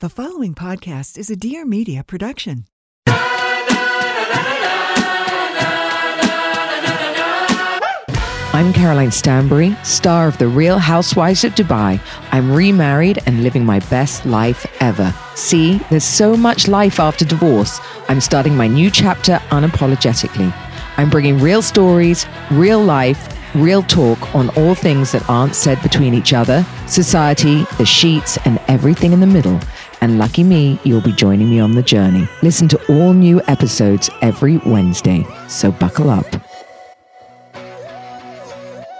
The following podcast is a Dear Media production. I'm Caroline Stanbury, star of The Real Housewives of Dubai. I'm remarried and living my best life ever. See, there's so much life after divorce. I'm starting my new chapter unapologetically. I'm bringing real stories, real life, real talk on all things that aren't said between each other, society, the sheets, and everything in the middle. And lucky me, you'll be joining me on the journey. Listen to all new episodes every Wednesday, so buckle up.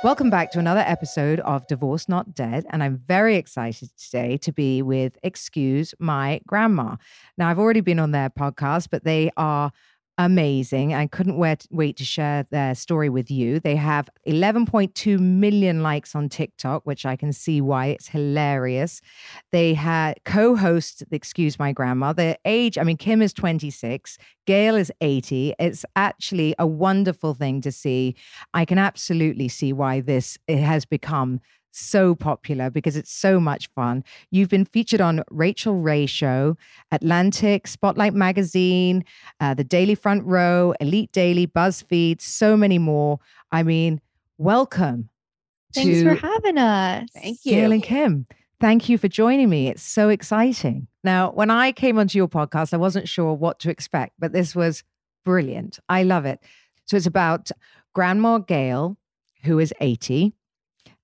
Welcome back to another episode of Divorced Not Dead. And I'm very excited today to be with Excuse My Grandma. Now, I've already been on their podcast, but they are amazing. I couldn't wait, wait to share their story with you. They have 11.2 million likes on TikTok, which I can see why it's hilarious. They had co-host Excuse My Grandma. Their age, I mean, Kim is 26, Gail is 80. It's actually a wonderful thing to see. I can absolutely see why this has become so popular because it's so much fun. You've been featured on Rachael Ray Show, Atlantic, Spotlight Magazine, uh, The Daily Front Row, Elite Daily, BuzzFeed, so many more. I mean, welcome. Thanks for having us. Thank you. Gail and Kim. Thank you for joining me. It's so exciting. Now, when I came onto your podcast, I wasn't sure what to expect, but this was brilliant. I love it. So it's about Grandma Gail, who is 80,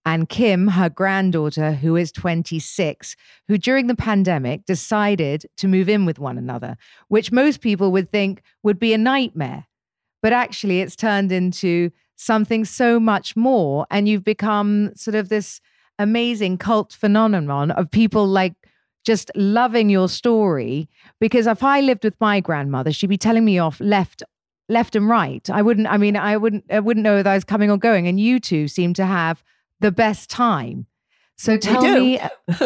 and Kim, her granddaughter, who is 26, who during the pandemic decided to move in with one another, which most people would think would be a nightmare. But actually, it's turned into something so much more. And you've become sort of this amazing cult phenomenon of people like just loving your story. Because if I lived with my grandmother, she'd be telling me off left left and right. I wouldn't, I mean, I wouldn't I wouldn't know if I was coming or going. And you two seem to have the best time. So tell do. me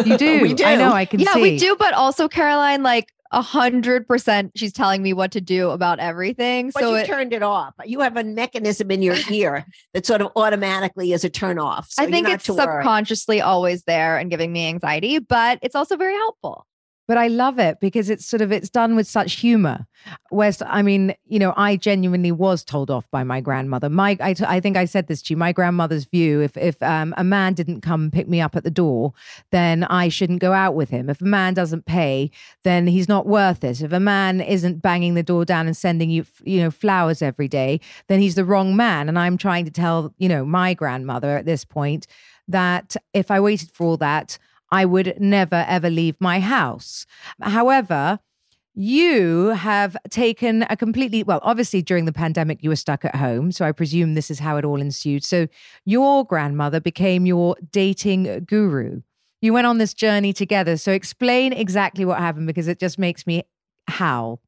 you do. We do. I know I can see. yeah, see. we do, but also Caroline, like a hundred percent, she's telling me what to do about everything. But so you it, turned it off. You have a mechanism in your ear that sort of automatically is a turn off. So I think it's to worry. subconsciously always there and giving me anxiety, but it's also very helpful. But I love it because it's sort of it's done with such humor. Whereas, I mean, you know, I genuinely was told off by my grandmother. My, I, I think I said this to you. My grandmother's view: if if um, a man didn't come pick me up at the door, then I shouldn't go out with him. If a man doesn't pay, then he's not worth it. If a man isn't banging the door down and sending you, you know, flowers every day, then he's the wrong man. And I'm trying to tell, you know, my grandmother at this point that if I waited for all that. I would never ever leave my house. However, you have taken a completely well, obviously during the pandemic, you were stuck at home. So I presume this is how it all ensued. So your grandmother became your dating guru. You went on this journey together. So explain exactly what happened because it just makes me howl.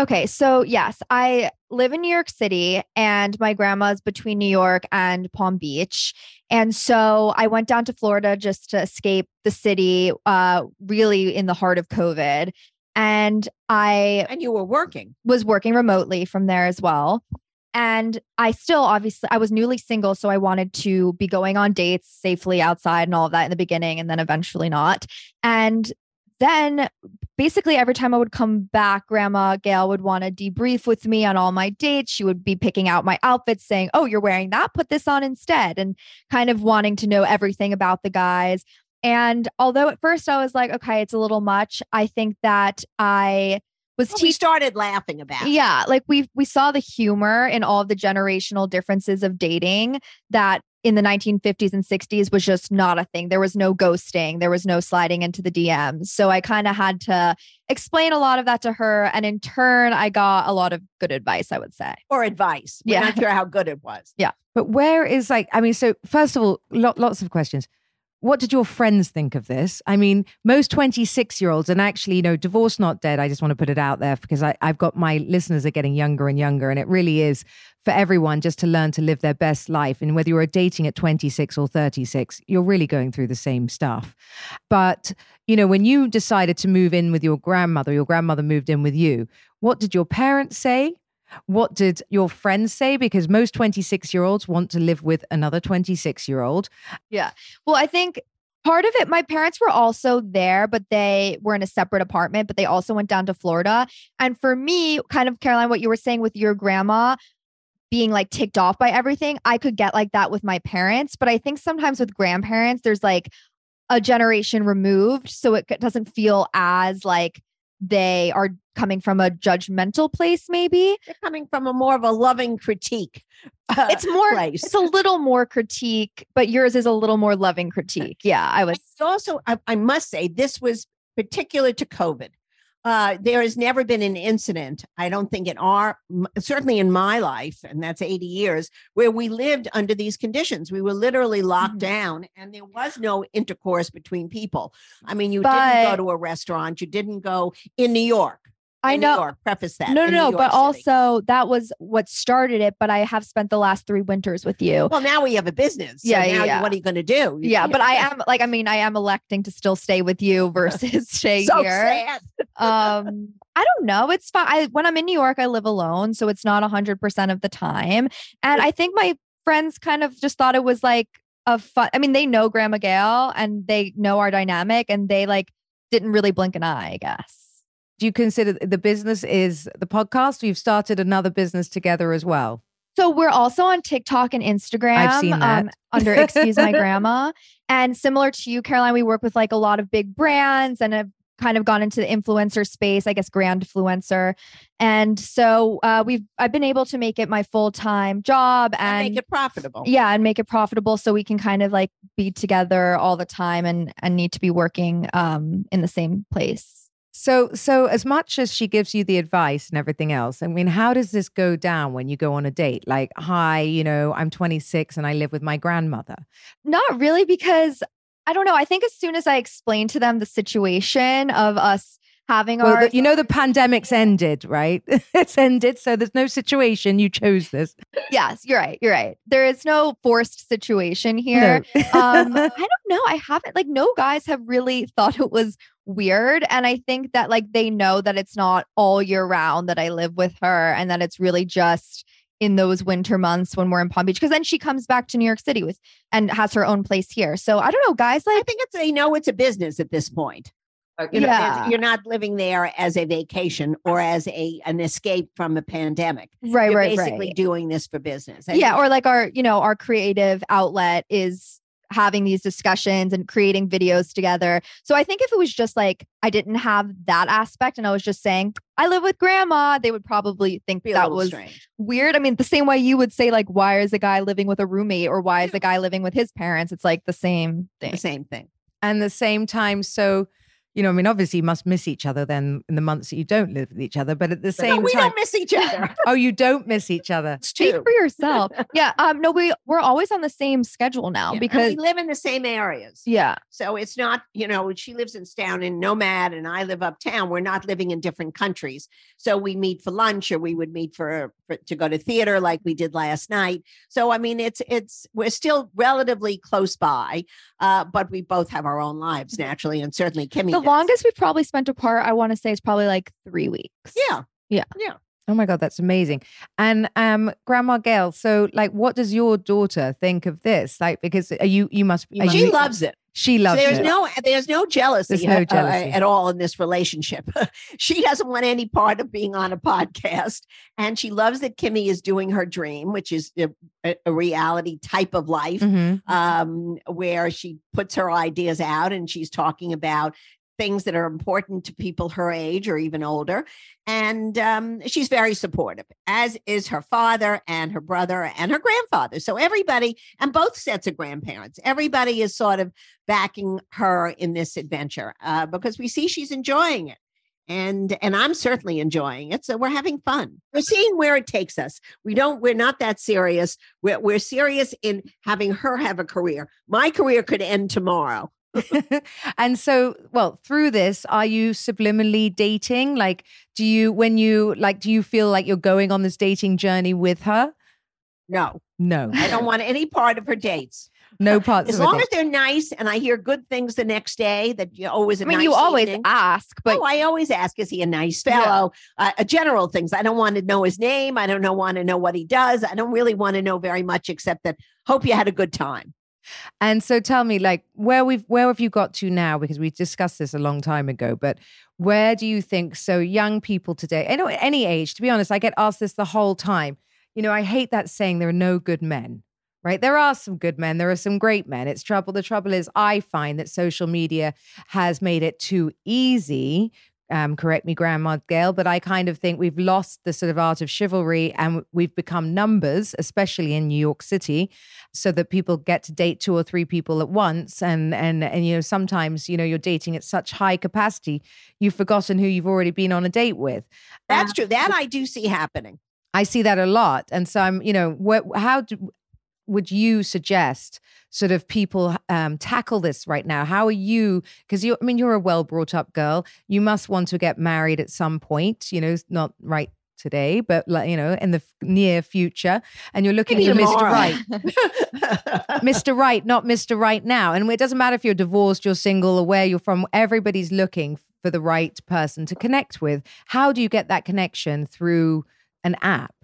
Okay, so yes, I live in New York City and my grandma's between New York and Palm Beach. And so I went down to Florida just to escape the city, uh, really in the heart of COVID. And I and you were working. was working remotely from there as well. And I still obviously I was newly single, so I wanted to be going on dates safely outside and all of that in the beginning, and then eventually not. And then basically every time I would come back, Grandma Gail would want to debrief with me on all my dates. She would be picking out my outfits, saying, Oh, you're wearing that, put this on instead, and kind of wanting to know everything about the guys. And although at first I was like, okay, it's a little much, I think that I was Well, we started laughing about it. Yeah, like we we saw the humor in all the generational differences of dating that in the 1950s and 60s was just not a thing. There was no ghosting, there was no sliding into the DMs. So I kind of had to explain a lot of that to her and in turn I got a lot of good advice, I would say. Or advice. We're Yeah. not sure how good it was. Yeah. But where is like, I mean, so first of all, lo- lots of questions. What did your friends think of this? I mean, most 26 year olds, and actually, you know, divorce not dead. I just want to put it out there because I, I've got my listeners are getting younger and younger. And it really is for everyone just to learn to live their best life. And whether you're dating at 26 or 36, you're really going through the same stuff. But, you know, when you decided to move in with your grandmother, your grandmother moved in with you, what did your parents say? What did your friends say? Because most 26 year olds want to live with another 26 year old. Yeah. Well, I think part of it, my parents were also there, but they were in a separate apartment, but they also went down to Florida. And for me, kind of Caroline, what you were saying with your grandma being like ticked off by everything, I could get like that with my parents. But I think sometimes with grandparents, there's like a generation removed. So it doesn't feel as like they are coming from a judgmental place, maybe. They're coming from a more of a loving critique. uh, It's more, place. it's a little more critique, but yours is a little more loving critique. Yeah, I was. It's also, I, I must say, this was particular to COVID. Uh, there has never been an incident, I don't think, in our, certainly in my life, and that's 80 years, where we lived under these conditions. We were literally locked Mhm. down and there was no intercourse between people. I mean, you didn't go to a restaurant, you didn't go in New York. I know. York, preface that. No, no, no. But City. also, that was what started it. But I have spent the last three winters with you. well, now we have a business. So Yeah, now yeah, yeah. what are you going to do? You yeah, but I am like, I mean, I am electing to still stay with you versus stay so here. sad. Um, I don't know. It's fine. I, when I'm in New York, I live alone, so it's not hundred percent of the time. And I think my friends kind of just thought it was like a fun. I mean, they know Grandma Gail and they know our dynamic, and they like didn't really blink an eye. I guess. Do you consider the business is the podcast? You've started another business together as well. So we're also on TikTok and Instagram. I've seen that. Um, under Excuse My Grandma. And similar to you, Caroline, we work with like a lot of big brands and have kind of gone into the influencer space, I guess grand influencer. And so uh, we've I've been able to make it my full time job And and make it profitable. yeah, and make it profitable so we can kind of like be together all the time and and need to be working um in the same place. So, so as much as she gives you the advice and everything else, I mean, how does this go down when you go on a date? Like, hi, you know, I'm 26 and I live with my grandmother. Not really, because I don't know. I think as soon as I explain to them the situation of us having Well, our the- you know, the pandemic's ended, right? it's ended, so there's no situation. You chose this. yes, you're right. You're right. There is no forced situation here. No. um, I don't know. I haven't like no guys have really thought it was weird. And I think that like they know that it's not all year round that I live with her and that it's really just in those winter months when we're in Palm Beach. Cause then she comes back to New York City with and has her own place here. So I don't know, guys Like I think it's they know it's a business at this point. Uh, You know, Yeah. you're not living there as a vacation or as a an escape from a pandemic. right, you're right, basically right. doing this for business. I yeah or like our you know our creative outlet is having these discussions and creating videos together. So i think if it was just like i didn't have that aspect and i was just saying i live with grandma they would probably think be that was strange. weird. I mean the same way you would say like why is a guy living with a roommate or why is a guy living with his parents? It's like the same thing. The same thing. and the same time, so you know, I mean, obviously, you must miss each other then in the months that you don't live with each other. But at the No, same we time, we don't miss each other. oh, you don't miss each other. It's speak for yourself yeah um no we we're always on the same schedule now Yeah, and because we live in the same areas. yeah So it's not, you know, she lives in down in NoMad and I live uptown. We're not living in different countries. So we meet for lunch or we would meet for, for to go to theater like we did last night. So I mean it's it's we're still relatively close by, uh, but we both have our own lives naturally, and certainly Kimmy. The longest we've probably spent apart i want to say is probably like three weeks Yeah. Yeah. Yeah. Oh my god, that's amazing. And um Grandma Gail, so like what does your daughter think of this? Like because are you you must are She you- loves it. she loves there's it. no there's no jealousy, There's no uh, jealousy. at all in this relationship. she doesn't want any part of being on a podcast, and she loves that Kimmy is doing her dream, which is a, a- a reality type of life, Mhm. um, where she puts her ideas out and she's talking about things that are important to people her age or even older. And um, she's very supportive, as is her father and her brother and her grandfather. So everybody, and both sets of grandparents, everybody is sort of backing her in this adventure uh, because we see she's enjoying it. And and I'm certainly enjoying it. So we're having fun. We're seeing where it takes us. We don't, we're not that serious. We're, we're serious in having her have a career. My career could end tomorrow. and so, well, through this, are you subliminally dating? Like, do you, when you, like, do you feel like you're going on this dating journey with her? No, No, I don't want any part of her dates. no parts As long as they're nice and I hear good things the next day, that you always I mean, nice you always evening. ask, but oh, I always ask, is he a nice Yeah. fellow? Uh, uh, general things. I don't want to know his name. I don't know, want to know what he does. I don't really want to know very much, except that hope you had a good time. And so tell me, like, where we've where have you got to now? Because we discussed this a long time ago, but where do you think so young people today, know at any age, to be honest, I get asked this the whole time. You know, I hate that saying there are no good men. Right. There are some good men. There are some great men. It's trouble. The trouble is, I find that social media has made it too easy. Um, correct me, Grandma Gail, but I kind of think we've lost the sort of art of chivalry and we've become numbers, especially in New York City so that people get to date two or three people at once and and and you know sometimes you know you're dating at such high capacity you've forgotten who you've already been on a date with That's true. That I do see happening. i see that a lot and so i'm you know what how do, would you suggest sort of people um, tackle this right now how are you because you i mean you're a well brought up girl you must want to get married at some point you know not right today but like you know in the near future and you're looking Maybe for mr right Mr. Right, not Mr. Right now. And it doesn't matter if you're divorced, you're single, or where you're from. Everybody's looking for the right person to connect with. How do you get that connection through an app?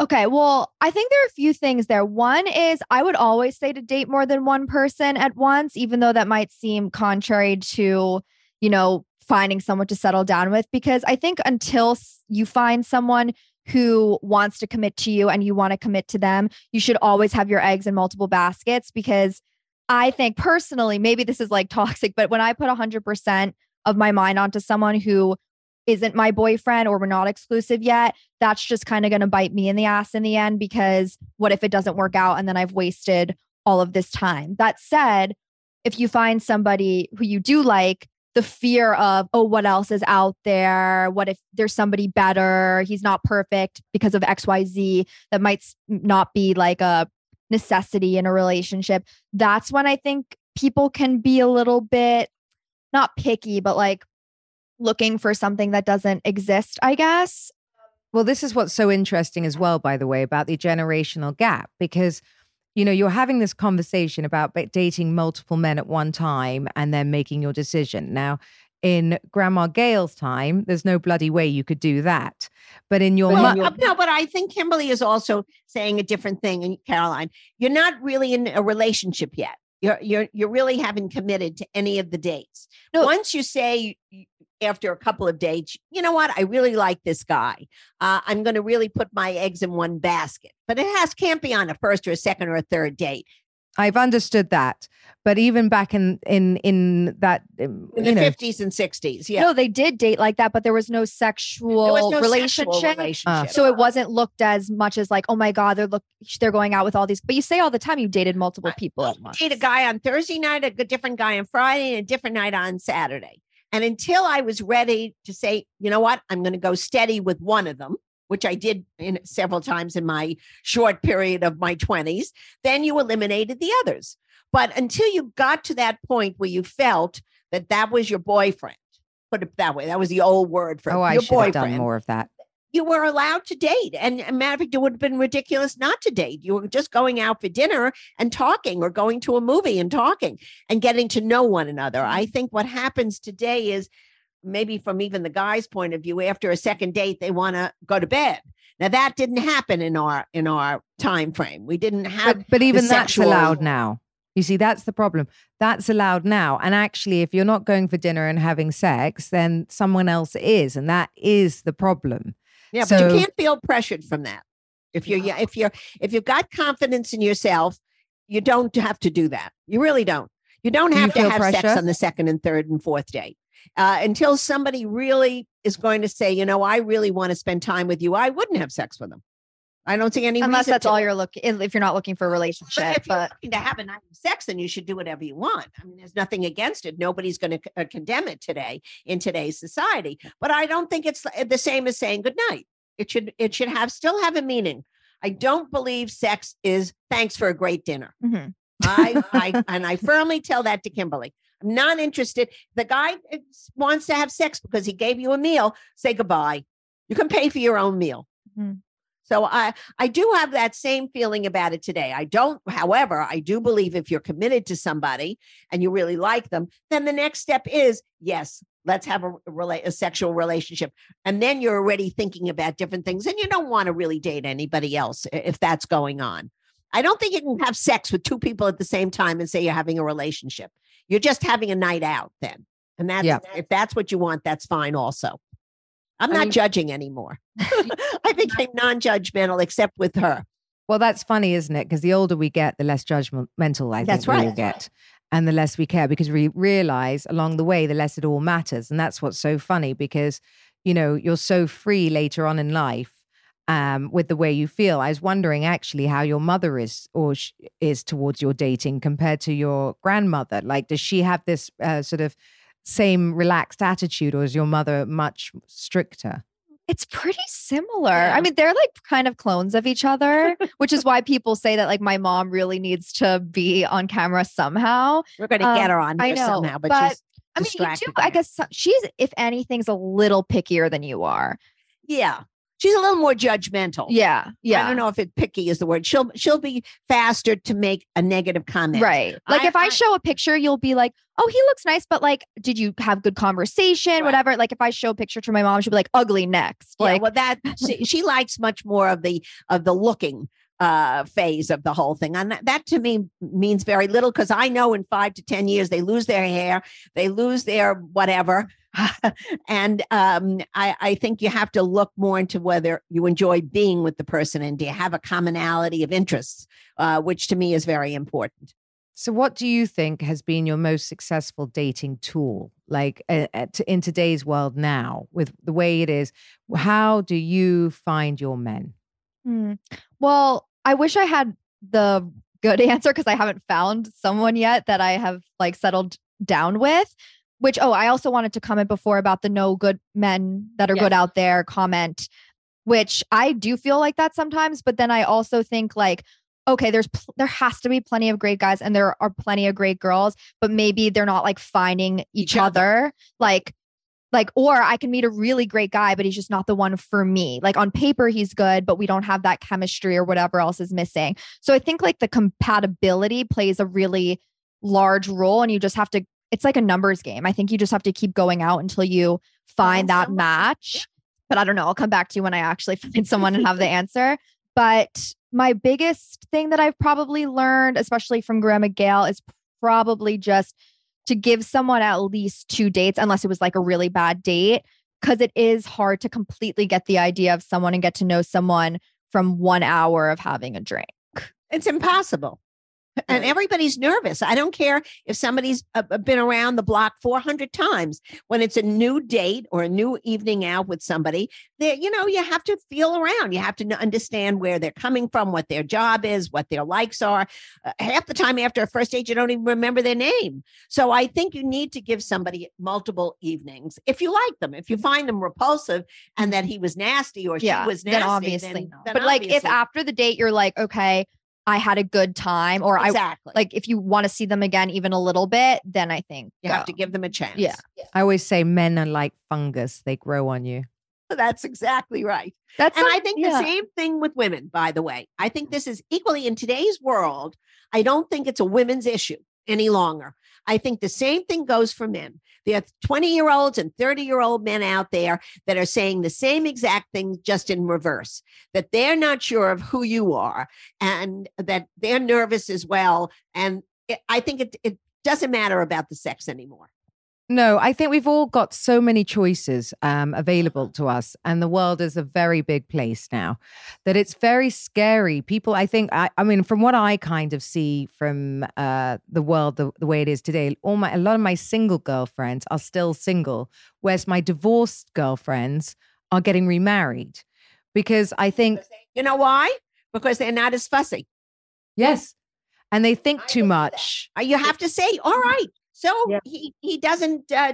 Okay, well, I think there are a few things there. One is I would always say to date more than one person at once, even though that might seem contrary to, you know, finding someone to settle down with, because I think until you find someone who wants to commit to you and you want to commit to them, you should always have your eggs in multiple baskets because I think personally, maybe this is like toxic, but when I put 100% of my mind onto someone who isn't my boyfriend or we're not exclusive yet, that's just kind of going to bite me in the ass in the end because what if it doesn't work out and then I've wasted all of this time? That said, if you find somebody who you do like, the fear of, oh, what else is out there? What if there's somebody better? He's not perfect because of XYZ. That might not be like a necessity in a relationship. That's when I think people can be a little bit not picky, but like looking for something that doesn't exist, I guess. Well, this is what's so interesting as well, by the way, about the generational gap, because you know you're having this conversation about dating multiple men at one time and then making your decision. Now, in Grandma Gail's time, there's no bloody way you could do that. But in your Well, mu- uh, no, but I think Kimberly is also saying a different thing. And Caroline, you're not really in a relationship yet. You're you're you really haven't committed to any of the dates. No. Once you say y- after a couple of dates, you know what? I really like this guy. Uh, I'm going to really put my eggs in one basket. But it has can't be on a first or a second or a third date. I've understood that. But even back in in in that um, In the 50s and 60s, yeah. No, they did date like that, but there was no sexual was no relationship. sexual relationship. So it wasn't looked as much as like, oh my God, they're look they're going out with all these. But you say all the time you dated multiple people at once. date a guy on Thursday night, a different guy on Friday, and a different night on Saturday. And until I was ready to say, you know what, I'm going to go steady with one of them, which I did in several times in my short period of my 20s, then you eliminated the others. But until you got to that point where you felt that that was your boyfriend, put it that way, that was the old word for boyfriend. oh, I your should have done more of that. You were allowed to date. And a matter of fact, it would have been ridiculous not to date. You were just going out for dinner and talking, or going to a movie and talking and getting to know one another. I mm-hmm. think what happens today is maybe from even the guy's point of view, after a second date, they want to go to bed. Now that didn't happen in our in our time frame. We didn't have But, but even that's allowed now. You see, that's the problem. That's allowed now. And actually, if you're not going for dinner and having sex, then someone else is. And that is the problem. Yeah, but you can't feel pressured from that. If you're yeah, if you're if you've got confidence in yourself, you don't have to do that. You really don't. You don't Do you have to have sex on the second and third and fourth date. Uh, until somebody really is going to say, you know, I really want to spend time with you, I wouldn't have sex with them. I don't see any Unless that's to. all you're looking if you're not looking for a But relationship. if you're But looking to have a night of sex, then you should do whatever you want. I mean, there's nothing against it. Nobody's going to uh, condemn it today in today's society. But I don't think it's uh, the same as saying good night. It should it should have still have a meaning. I don't believe sex is thanks for a great dinner. Mhm. I, I and I firmly tell that to Kimberly. I'm not interested. The guy uh, wants to have sex because he gave you a meal. Say goodbye. You can pay for your own meal. Mhm. So I I do have that same feeling about it today. I don't, however, I do believe if you're committed to somebody and you really like them, then the next step is yes, let's have a, a sexual relationship. And then you're already thinking about different things and you don't want to really date anybody else if that's going on. I don't think you can have sex with two people at the same time and say you're having a relationship. You're just having a night out then. And that's Yeah. if that's what you want, that's fine also. I'm I not mean- judging anymore. I became non-judgmental except with her. Well, that's funny, isn't it? Because the older we get, the less judgmental I That's think we right. will get. And the less we care because we realize along the way, the less it all matters. And that's what's so funny because, you know, you're so free later on in life um, with the way you feel. I was wondering actually how your mother is or sh- is towards your dating compared to your grandmother. Like, does she have this uh, sort of same relaxed attitude or is your mother much stricter? it's pretty similar. Yeah. I mean, they're like kind of clones of each other, which is why people say that like my mom really needs to be on camera somehow. We're going to Um, get her on I here know, somehow, but, but she's I mean, you distracted do. I guess she's, if anything's, a little pickier than you are. yeah, she's a little more judgmental. Yeah, yeah. I don't know if it picky is the word. She'll she'll be faster to make a negative comment. Right. Like I- if I, I- show a picture, you'll be like, "Oh, he looks nice," but like, did you have good conversation? Right. Whatever. Like if I show a picture to my mom, she'll be like, "Ugly next." Yeah, Like, well, that she, she likes much more of the of the looking uh phase of the whole thing and that, that to me means very little because i know in five to ten years they lose their hair they lose their whatever and um i i think you have to look more into whether you enjoy being with the person and do you have a commonality of interests uh which to me is very important So, what do you think has been your most successful dating tool, like uh, in today's world now, with the way it is? How do you find your men? Hmm. Well, I wish I had the good answer because I haven't found someone yet that I have like settled down with. Which, oh, I also wanted to comment before about the no good men that are good out there comment, which I do feel like that sometimes. But then I also think like, okay, there's pl- there has to be plenty of great guys and there are plenty of great girls, but maybe they're not like finding each, Each other. other. Like like or i can meet a really great guy but he's just not the one for me. Like on paper he's good but we don't have that chemistry or whatever else is missing. So i think like the compatibility plays a really large role and you just have to it's like a numbers game. I think you just have to keep going out until you find that someone- match. But i don't know i'll come back to you when i actually find someone and have the answer. But my biggest thing that i've probably learned especially from grandma gail is probably just to give someone at least two dates, unless it was like a really bad date, because it is hard to completely get the idea of someone and get to know someone from one hour of having a drink. it's impossible and everybody's nervous. I don't care if somebody's uh, uh, been around the block 400 times. When it's a new date or a new evening out with somebody, there, you know, you have to feel around. You have to understand where they're coming from, what their job is, what their likes are. Uh, half the time after a first date, you don't even remember their name. So I think you need to give somebody multiple evenings if you like them. If you find them repulsive and that he was nasty or yeah, she was nasty, then obviously. then- no. then but like if after the date you're like, okay, I had a good time, or I like if you want to see them again even a little bit, then I think you have to give them a chance. Yeah. I always say men are like fungus; they grow on you. That's exactly right. That's And some- I think yeah. the same thing with women, by the way. I think this is equally in today's world. I don't think it's a women's issue any longer. I think the same thing goes for men. There are 20 year olds and 30 year old men out there that are saying the same exact thing, just in reverse, that they're not sure of who you are and that they're nervous as well. And it, I think it, it doesn't matter about the sex anymore. No, I think we've all got so many choices um, available to us, and the world is a very big place now that it's very scary. People, I think, I, I mean, from what I kind of see from uh, the world the, the way it is today, all my a lot of my single girlfriends are still single, whereas my divorced girlfriends are getting remarried because I think You know why? Because they're not as fussy. yes, and they think I too believe that. much. Uh, You have to say, all right. So Yeah. he he doesn't uh,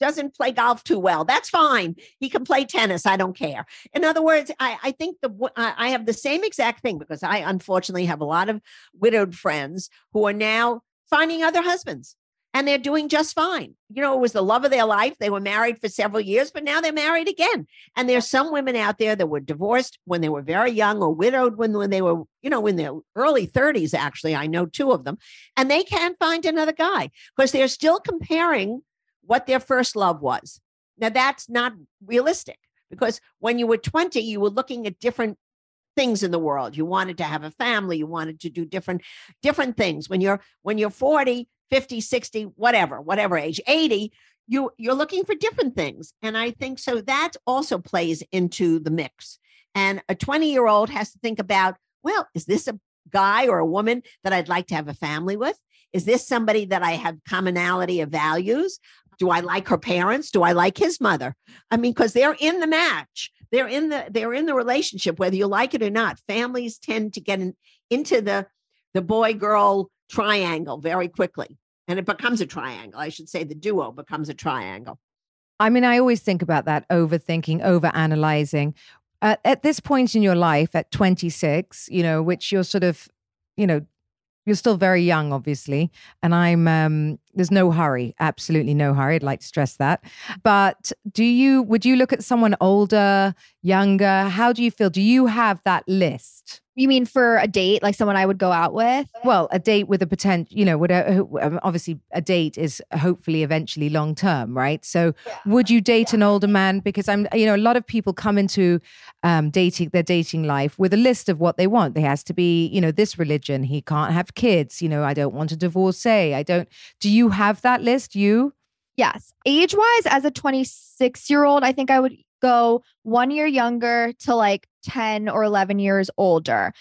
doesn't play golf too well. That's fine. He can play tennis. I don't care. In other words, I I think the I have the same exact thing because I unfortunately have a lot of widowed friends who are now finding other husbands and they're doing just fine. You know, it was the love of their life. They were married for several years, but now they're married again. And there's some women out there that were divorced when they were very young or widowed when, when they were, you know, in their early 30s, actually. I know two of them. And they can't find another guy because they're still comparing what their first love was. Now, that's not realistic because when you were 20, you were looking at different things in the world. You wanted to have a family you wanted to do different different things. When you're when you're 40 50 60 whatever whatever age 80 you you're looking for different things. And i think so that also plays into the mix. And a 20 year old has to think about well is this a guy or a woman that i'd like to have a family with? Is this somebody that i have commonality of values? Do i like her parents? Do i like his mother? I mean because they're in the match they're in the they're in the relationship whether you like it or not. Families tend to get in, into the the boy girl triangle very quickly and it becomes a triangle. I should say the duo becomes a triangle. I mean, I always think about that overthinking, over analyzing. Uh, at this point in your life, at 26, you know, which you're sort of, you know, you're still very young, obviously. And I'm, um, there's no hurry, absolutely no hurry. I'd like to stress that. But do you, would you look at someone older, younger? How do you feel? Do you have that list? You mean for a date, like someone I would go out with? Well, a date with a potential, you know, would a, um, obviously a date is hopefully eventually long term, right? So, would you date an older man? Because I'm, you know, a lot of people come into um, dating their dating life with a list of what they want. There has to be, you know, this religion. He can't have kids. You know, I don't want a divorcee. I don't. Do you have that list? You? Yes. Age wise, as a 26 year old, I think I would go one year younger to like 10 or 11 years older.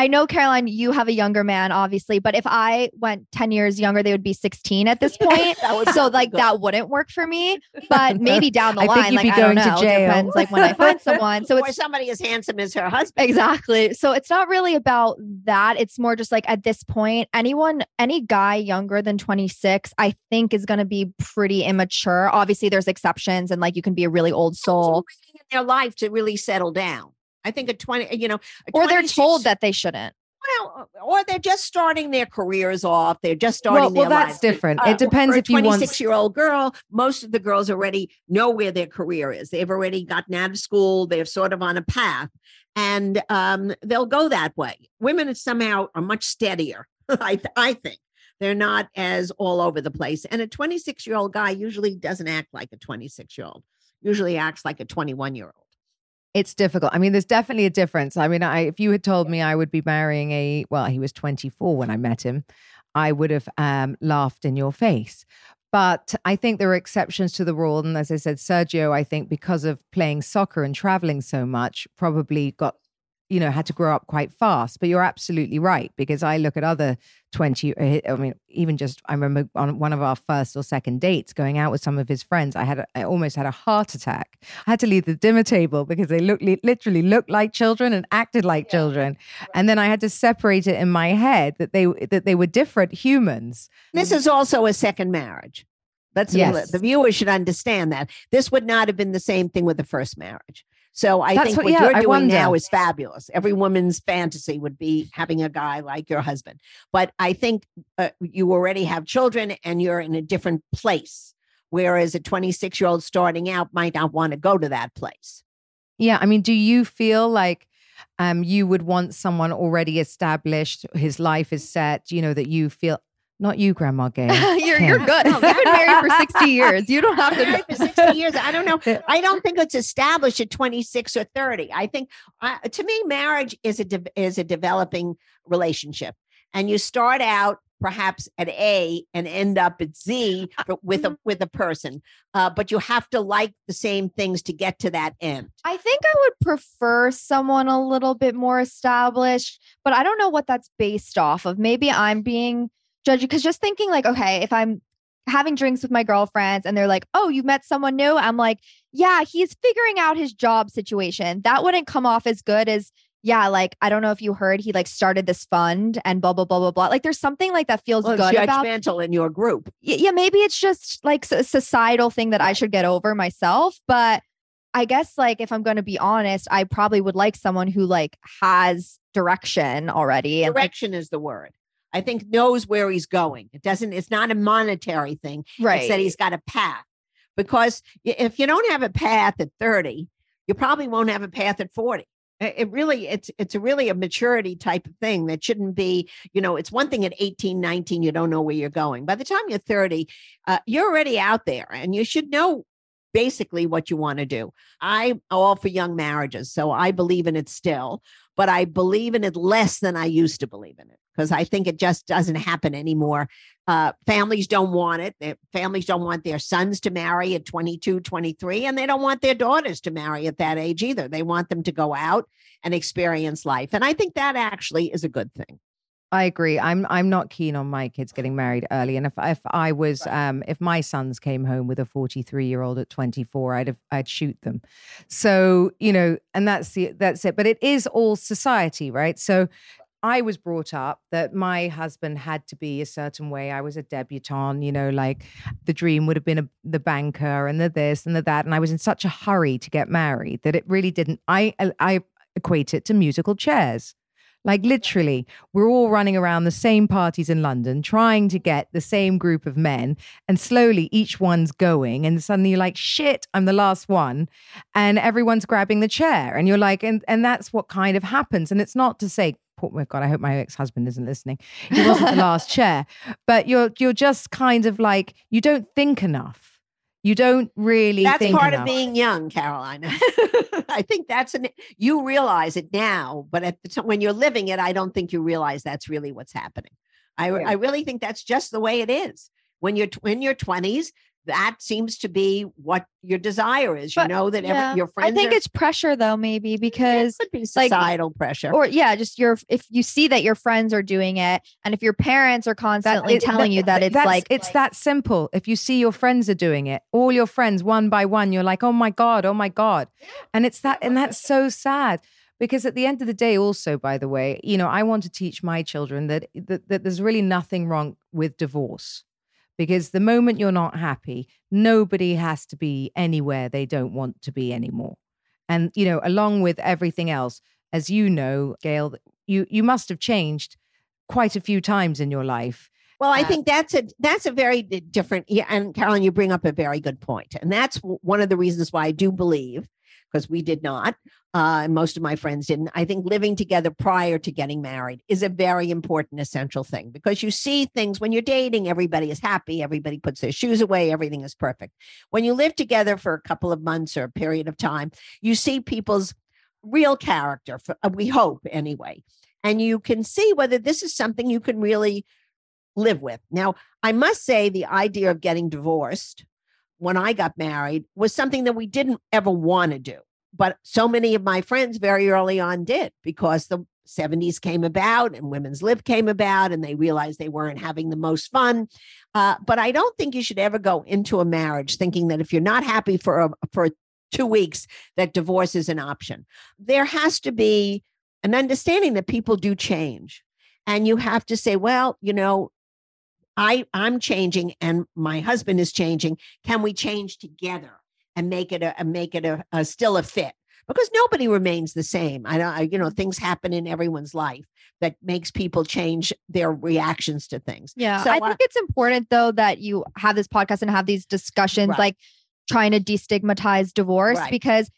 I know, Caroline, you have a younger man, obviously, but if I went 10 years younger, they would be 16 at this point. So, like, good. that wouldn't work for me. But maybe down the I line, like, I don't going to know. jail. Depends, like, when I find someone. So, or it's somebody as handsome as her husband Exactly. So it's not really about that. It's more just like at this point, anyone, any guy younger than 26, I think is going to be pretty immature. Obviously, there's exceptions and like you can be a really old soul their life to really settle down. I think a 20, you know, a or they're told that they shouldn't. well, or they're just starting their careers off. They're just starting Well, well, that's lives. different. Uh, it depends if you want. 26 year old girl, most of the girls already know where their career is. They've already gotten out of school. They're sort of on a path and um, they'll go that way. Women somehow are much steadier, I, th- I think. They're not as all over the place. And a 26 year old guy usually doesn't act like a 26 year old, usually acts like a 21 year old. It's difficult. I mean, there's definitely a difference. I mean, I if you had told me I would be marrying a well, he was 24 when I met him, I would have um, laughed in your face. But I think there are exceptions to the rule. And as I said, Sergio, I think because of playing soccer and traveling so much, probably got, you know, had to grow up quite fast. But you're absolutely right because I look at other 20, uh, I mean, even just, I remember on one of our first or second dates going out with some of his friends, I had, a, I almost had a heart attack. I had to leave the dinner table because they looked, literally looked like children and acted like children. And then I had to separate it in my head that they, that they were different humans. This is also a second marriage. That's Yes. the viewers should understand that this would not have been the same thing with the first marriage. So I That's think what- what, yeah, you're I doing now is fabulous. Every woman's fantasy would be having a guy like your husband. But I think uh, you already have children and you're in a different place. Whereas a 26 year old starting out might not want to go to that place. Yeah. I mean, do you feel like um, you would want someone already established, his life is set, you know, that you feel Not you, Grandma Gail. you're Kim. you're good. You've been married for 60 years. You don't have to married for 60 years. I don't know. I don't think it's established at 26 or 30. I think uh, to me, marriage is a de- is a developing relationship, and you start out perhaps at A and end up at Z with a with a person, uh, but you have to like the same things to get to that end. I think I would prefer someone a little bit more established, but I don't know what that's based off of. Maybe I'm being judgy because just thinking like, okay, if I'm having drinks with my girlfriends and they're like, oh, you met someone new, I'm like, yeah, he's figuring out his job situation. That wouldn't come off as good as, yeah, like, I don't know if you heard he like started this fund and blah, blah, blah, blah, blah. Like, there's something like that feels Well, good about in your group. y- yeah, maybe it's just like a societal thing that I should get over myself. But I guess like if I'm going to be honest, I probably would like someone who like has direction already. And like, Direction is the word. I think knows where he's going. It doesn't. It's not a monetary thing. right. It's that he's got a path. Because if you don't have a path at 30, you probably won't have a path at 40. It really, it's it's a really a maturity type of thing that shouldn't be, you know, it's one thing at 18, 19, you don't know where you're going. By the time you're 30, uh, you're already out there and you should know basically what you want to do. I'm all for young marriages, so I believe in it still, but I believe in it less than I used to believe in it because I think it just doesn't happen anymore. Uh, families don't want it. Their families don't want their sons to marry at 22, 23, and they don't want their daughters to marry at that age either. They want them to go out and experience life. And I think that actually is a good thing. I agree. I'm I'm not keen on my kids getting married early. And if if I was um if my sons came home with a 43 year old at 24, I'd have I'd shoot them. So, you know, and that's the that's it. But it is all society, right? So I was brought up that my husband had to be a certain way. I was a debutante, you know, like the dream would have been a, the banker and the this and the that. And I was in such a hurry to get married that it really didn't. I I equate it to musical chairs. Like literally, we're all running around the same parties in London, trying to get the same group of men, and slowly each one's going, and suddenly you're like, "Shit, I'm the last one," and everyone's grabbing the chair, and you're like, and and that's what kind of happens. And it's not to say, "Oh my god, I hope my ex-husband isn't listening." He wasn't the last chair, but you're you're just kind of like you don't think enough. You don't really. That's part enough. of being young, Carolina. I think that's an you realize it now, but at the time when you're living it, I don't think you realize that's really what's happening. I I really think that's just the way it is. When you're in your 20s, that seems to be what your desire is. You But, know that yeah, every, your friends I think are, it's pressure though, maybe because it could be like, societal pressure. or yeah, just your if you see that your friends are doing it, and if your parents are constantly it- telling you that it's like it's that simple. If you see your friends are doing it, all your friends one by one, you're like, oh my god, oh my god, and it's that, and that's so sad because at the end of the day, also, by the way, you know, I want to teach my children that that, that there's really nothing wrong with divorce. Because the moment you're not happy, nobody has to be anywhere they don't want to be anymore. And you know, along with everything else, as you know, Gail, you you must have changed quite a few times in your life. Well, I Uh, think that's a that's a very different. Yeah, and Carolyn, you bring up a very good point, and that's one of the reasons why I do believe, because we did not, uh, and most of my friends didn't. I think living together prior to getting married is a very important, essential thing because you see things when you're dating. Everybody is happy. Everybody puts their shoes away. Everything is perfect. When you live together for a couple of months or a period of time, you see people's real character. For, uh, we hope anyway, and you can see whether this is something you can really live with. Now, I must say the idea of getting divorced when I got married was something that we didn't ever want to do. But so many of my friends very early on did because the 70s came about and women's lib came about and they realized they weren't having the most fun. Uh, but I don't think you should ever go into a marriage thinking that if you're not happy for a, for two weeks, that divorce is an option. There has to be an understanding that people do change. And you have to say, well, you know, I I'm changing and my husband is changing. Can we change together and make it a and make it a, a still a fit? Because nobody remains the same. I don't, I, you know, things happen in everyone's life that makes people change their reactions to things. Yeah. So I I- think it's important though that you have this podcast and have these discussions Right. like trying to destigmatize divorce Right. because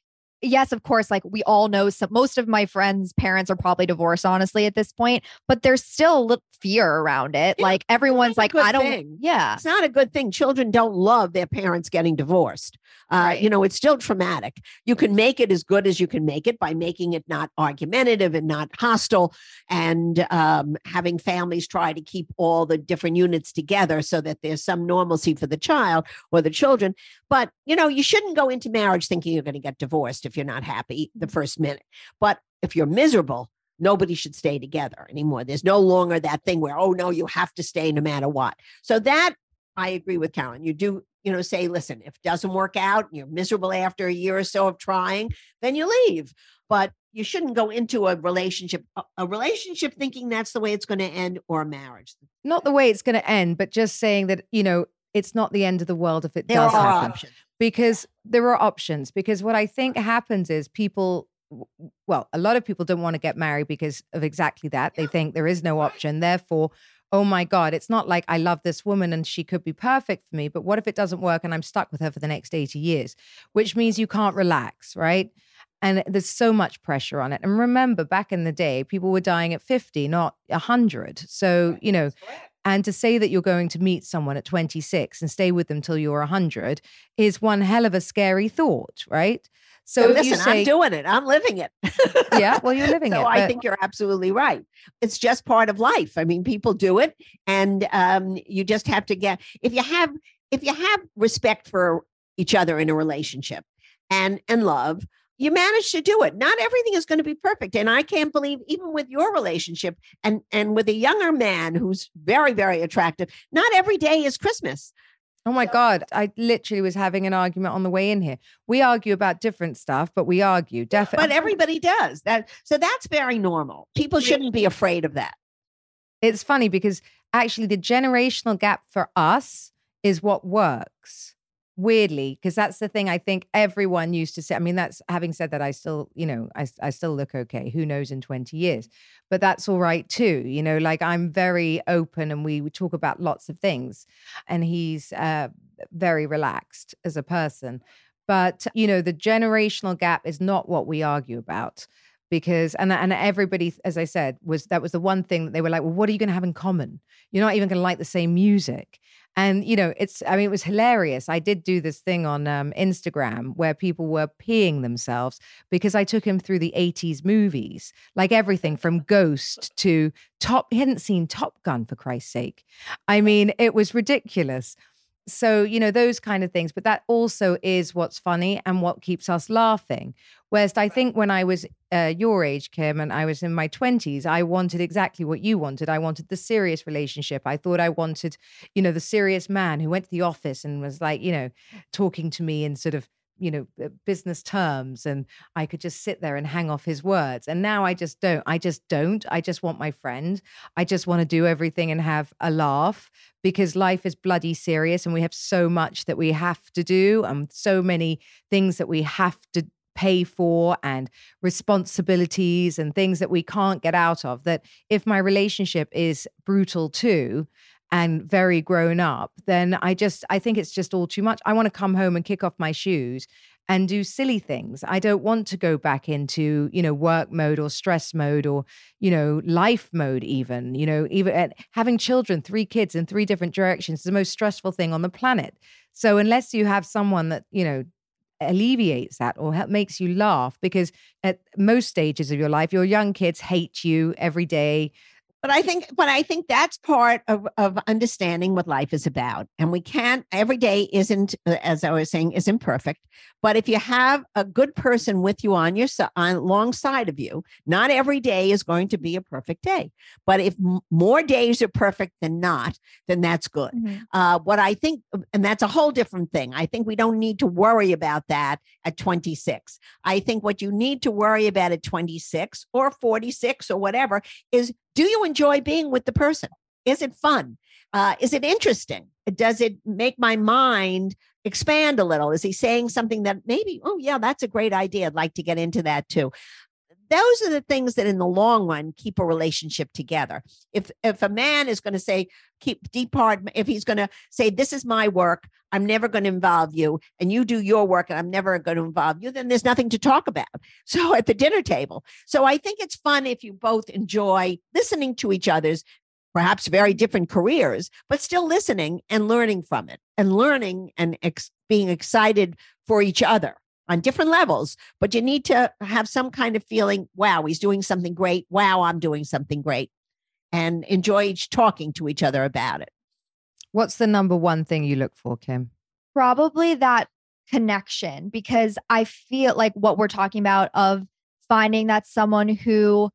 yes, of course, like we all know some most of my friends' parents are probably divorced, honestly, at this point, but there's still a little fear around it. Yeah, like everyone's like, I don't thing. yeah. It's not a good thing. Children don't love their parents getting divorced. Uh, Right. You know, it's still traumatic. You can make it as good as you can make it by making it not argumentative and not hostile, and um, having families try to keep all the different units together so that there's some normalcy for the child or the children. But you know, you shouldn't go into marriage thinking you're going to get divorced if you're not happy the mm-hmm. first minute. But if you're miserable, nobody should stay together anymore. There's no longer that thing where, oh no, you have to stay no matter what. So that I agree with Karen. You do, you know, say, listen, if it doesn't work out, and you're miserable after a year or so of trying, then you leave. But you shouldn't go into a relationship, a, a relationship thinking that's the way it's going to end or a marriage. Not the way it's going to end, but just saying that, you know, it's not the end of the world if it There does happen. options. because there are options because what i think happens is people well a lot of people don't want to get married because of exactly that. They think there is no option. Therefore oh my god it's not like i love this woman and she could be perfect for me but what if it doesn't work and i'm stuck with her for the next 80 years? Which means you can't relax right? And there's so much pressure on it. And remember back in the day people were dying at 50 not 100 so you know and to say that you're going to meet someone at 26 and stay with them till you're 100 is one hell of a scary thought, right? So So if listen, say, I'm doing it. I'm living it. yeah, well, you're living so it. I but- think you're absolutely right. It's just part of life. I mean, people do it, and um, you just have to get if you have if you have respect for each other in a relationship and and love. You manage to do it. Not everything is going to be perfect, and I can't believe even with your relationship and and with a younger man who's very very attractive. Not every day is Christmas. Oh my God. I literally was having an argument on the way in here. We argue about different stuff, but we argue definitely. But everybody does that, so that's very normal. People shouldn't be afraid of that. it's funny because actually the generational gap for us is what works weirdly because that's the thing i think everyone used to say i mean that's having said that i still you know I, I still look okay who knows in 20 years but that's all right too you know like i'm very open and we, talk about lots of things and he's uh, very relaxed as a person but you know the generational gap is not what we argue about because and and everybody as i said was that was the one thing that they were like well what are you going to have in common? You're not even going to like the same music. And you know it's i mean it was hilarious. I did do this thing on um, instagram where people were peeing themselves because i took him through the 80s movies like everything from ghost to top he hadn't seen top gun for christ's sake. I mean it was ridiculous so you know those kind of things but that also is what's funny and what keeps us laughing. Whereas i think when i was uh, your age kim and i was in my 20s i wanted exactly what you wanted. I wanted the serious relationship. I thought i wanted you know the serious man who went to the office and was like you know talking to me in sort of you know uh, business terms and i could just sit there and hang off his words. And now i just don't i just don't. I just want my friend. I just want to do everything and have a laugh because life is bloody serious and we have so much that we have to do and so many things that we have to pay for and responsibilities and things that we can't get out of that if my relationship is brutal too and very grown up then i just i think it's just all too much. I want to come home and kick off my shoes and do silly things. I don't want to go back into you know work mode or stress mode or you know life mode even you know even at having children three kids in three different directions is the most stressful thing on the planet. So unless you have someone that you know alleviates that or help, makes you laugh because at most stages of your life your young kids hate you every day But I think, but I think that's part of, of understanding what life is about. And we can't, every day isn't, uh, as I was saying, isn't perfect. But if you have a good person with you on your side, on alongside of you, not every day is going to be a perfect day. But if m- more days are perfect than not, then that's good. Uh, what I think, and that's a whole different thing. I think we don't need to worry about that at 26. I think what you need to worry about at 26 or 46 or whatever is do you enjoy being with the person? Is it fun? Uh, is it interesting? Does it make my mind expand a little? Is he saying something that maybe, oh, yeah, that's a great idea. I'd like to get into that too. Those are the things that in the long run keep a relationship together. If if a man is going to say keep depart if he's going to say this is my work, I'm never going to involve you and you do your work and I'm never going to involve you, then there's nothing to talk about. So at the dinner table. So I think it's fun if you both enjoy listening to each other's perhaps very different careers, but still listening and learning from it and learning and ex- being excited for each other on different levels. But you need to have some kind of feeling wow, he's doing something great. Wow, I'm doing something great. And enjoy each talking to each other about it. What's the number one thing you look for, Kim? Probably that connection because I feel like what we're talking about of finding that someone who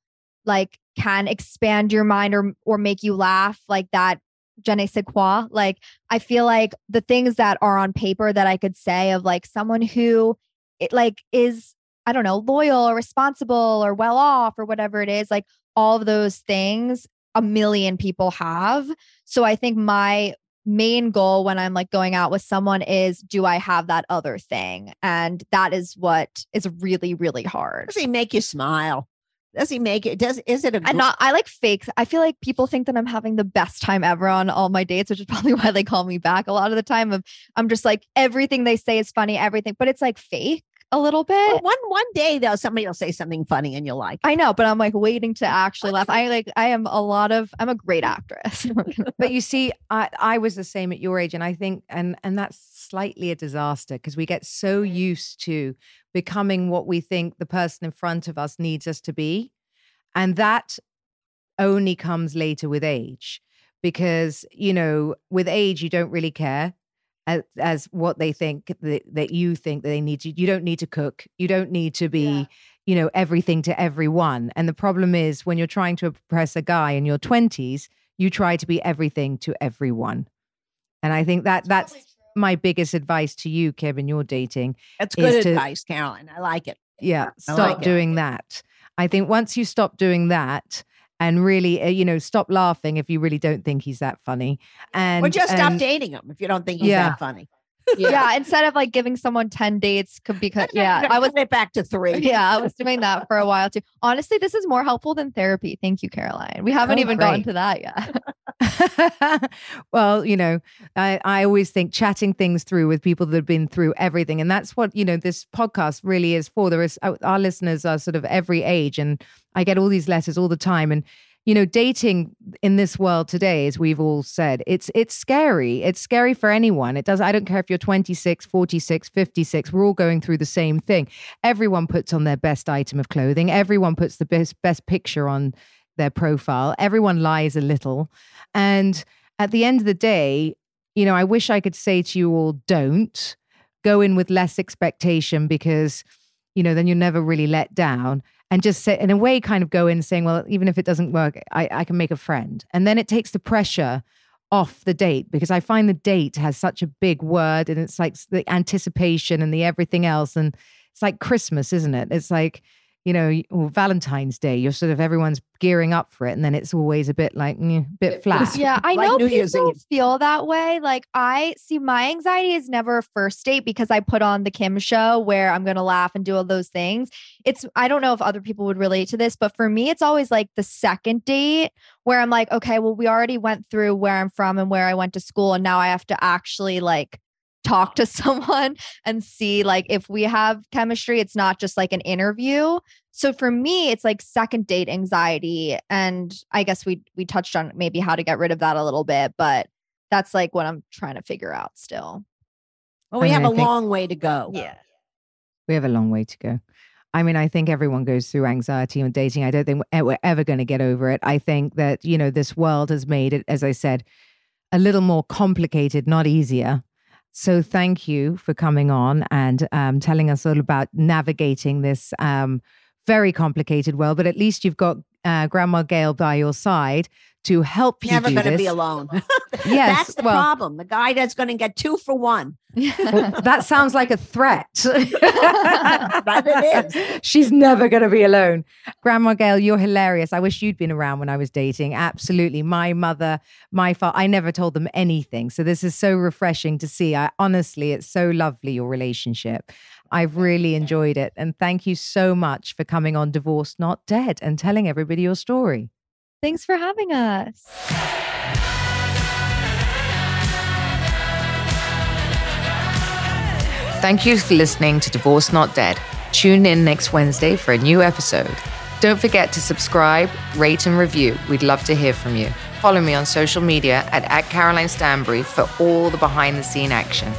like can expand your mind or or make you laugh like that je ne sais quoi like i feel like the things that are on paper that i could say of like someone who it like is i don't know loyal or responsible or well off or whatever it is like all of those things a million people have. So i think my main goal when i'm like going out with someone is do i have that other thing? And that is what is really really hard. Does he make you smile? Does he make it? Does is it a and gr- not I like fake. I feel like people think that I'm having the best time ever on all my dates, which is probably why they call me back a lot of the time. Of I'm just like everything they say is funny, everything, but it's like fake a little bit. Well, one one day though somebody will say something funny and you'll like. I know, but I'm like waiting to actually laugh. I like I am a lot of I'm a great actress. But you see, I I was the same at your age, and I think, and and that's slightly a disaster because we get so used to becoming what we think the person in front of us needs us to be, and that only comes later with age, because you know, with age you don't really care. As, as what they think that, that you think that they need to you don't need to cook you don't need to be you know everything to everyone and the problem is when you're trying to impress a guy in your 20s you try to be everything to everyone and i think that that's my biggest advice to you Kevin, in your dating That's good to- advice, Caroline. I like it. yeah stop like it. doing that i think once you stop doing that and really uh, you know stop laughing if you really don't think he's that funny and or just stop and- dating him if you don't think he's Yeah. that funny. Yeah. instead of like giving someone 10 dates could be. Yeah, I was it back to three. yeah, I was doing that for a while too. Honestly, this is more helpful than therapy. Thank you, Caroline. We haven't Oh, even gotten to that yet. well, you know, I, I always think chatting things through with people that have been through everything. And that's what, you know, this podcast really is for. There is, our listeners are sort of every age. And I get all these letters all the time. And, you know, dating in this world today, as we've all said, it's it's scary. It's scary for anyone. It does. I don't care if you're 26, 46, 56. We're all going through the same thing. Everyone puts on their best item of clothing. Everyone puts the best best picture on their profile. Everyone lies a little. And at the end of the day, you know, I wish I could say to you all, don't go in with less expectation because, you know, then you're never really let down. And just say, in a way, kind of go in saying, well, even if it doesn't work, I, I can make a friend. And then it takes the pressure off the date because I find the date has such a big word and it's like the anticipation and the everything else. And it's like Christmas, isn't it? It's like, you know, or Valentine's Day, you're sort of everyone's gearing up for it. And then it's always a bit like, mm, bit flat. Yeah, I Like know New people feel that way. Like I see my anxiety is never a first date because I put on the Kim show where I'm going to laugh and do all those things. It's I don't know if other people would relate to this, but for me it's always like the second date where I'm like, okay, well we already went through where I'm from and where I went to school and now I have to actually like talk to someone and see like if we have chemistry it's not just like an interview so for me it's like second date anxiety and i guess we we touched on maybe how to get rid of that a little bit but that's like what i'm trying to figure out still Well, we I have mean, a I think- long way to go. Yeah we have a long way to go. I mean, I think everyone goes through anxiety on dating. I don't think we're- we're ever going to get over it. I think that, you know, this world has made it, as I said, a little more complicated, not easier. So thank you for coming on and um, telling us all about navigating this um, very complicated world. But at least you've got uh, Grandma Gail by your side to help you Never going to be alone. Yes, That's the well- problem. The guy that's going to get two for one. Well, that sounds like a threat. But it is. She's never going to be alone. Grandma Gail, you're hilarious. I wish you'd been around when I was dating. Absolutely. My mother, my father, I never told them anything. So this is so refreshing to see. I honestly, it's so lovely, your relationship. I've really enjoyed it. And thank you so much for coming on Divorced Not Dead and telling everybody your story. Thanks for having us. Thank you for listening to Divorced Not Dead. Tune in next Wednesday for a new episode. Don't forget to subscribe, rate, and review. We'd love to hear from you. Follow me on social media at, at Caroline Stanbury for all the behind the scene action.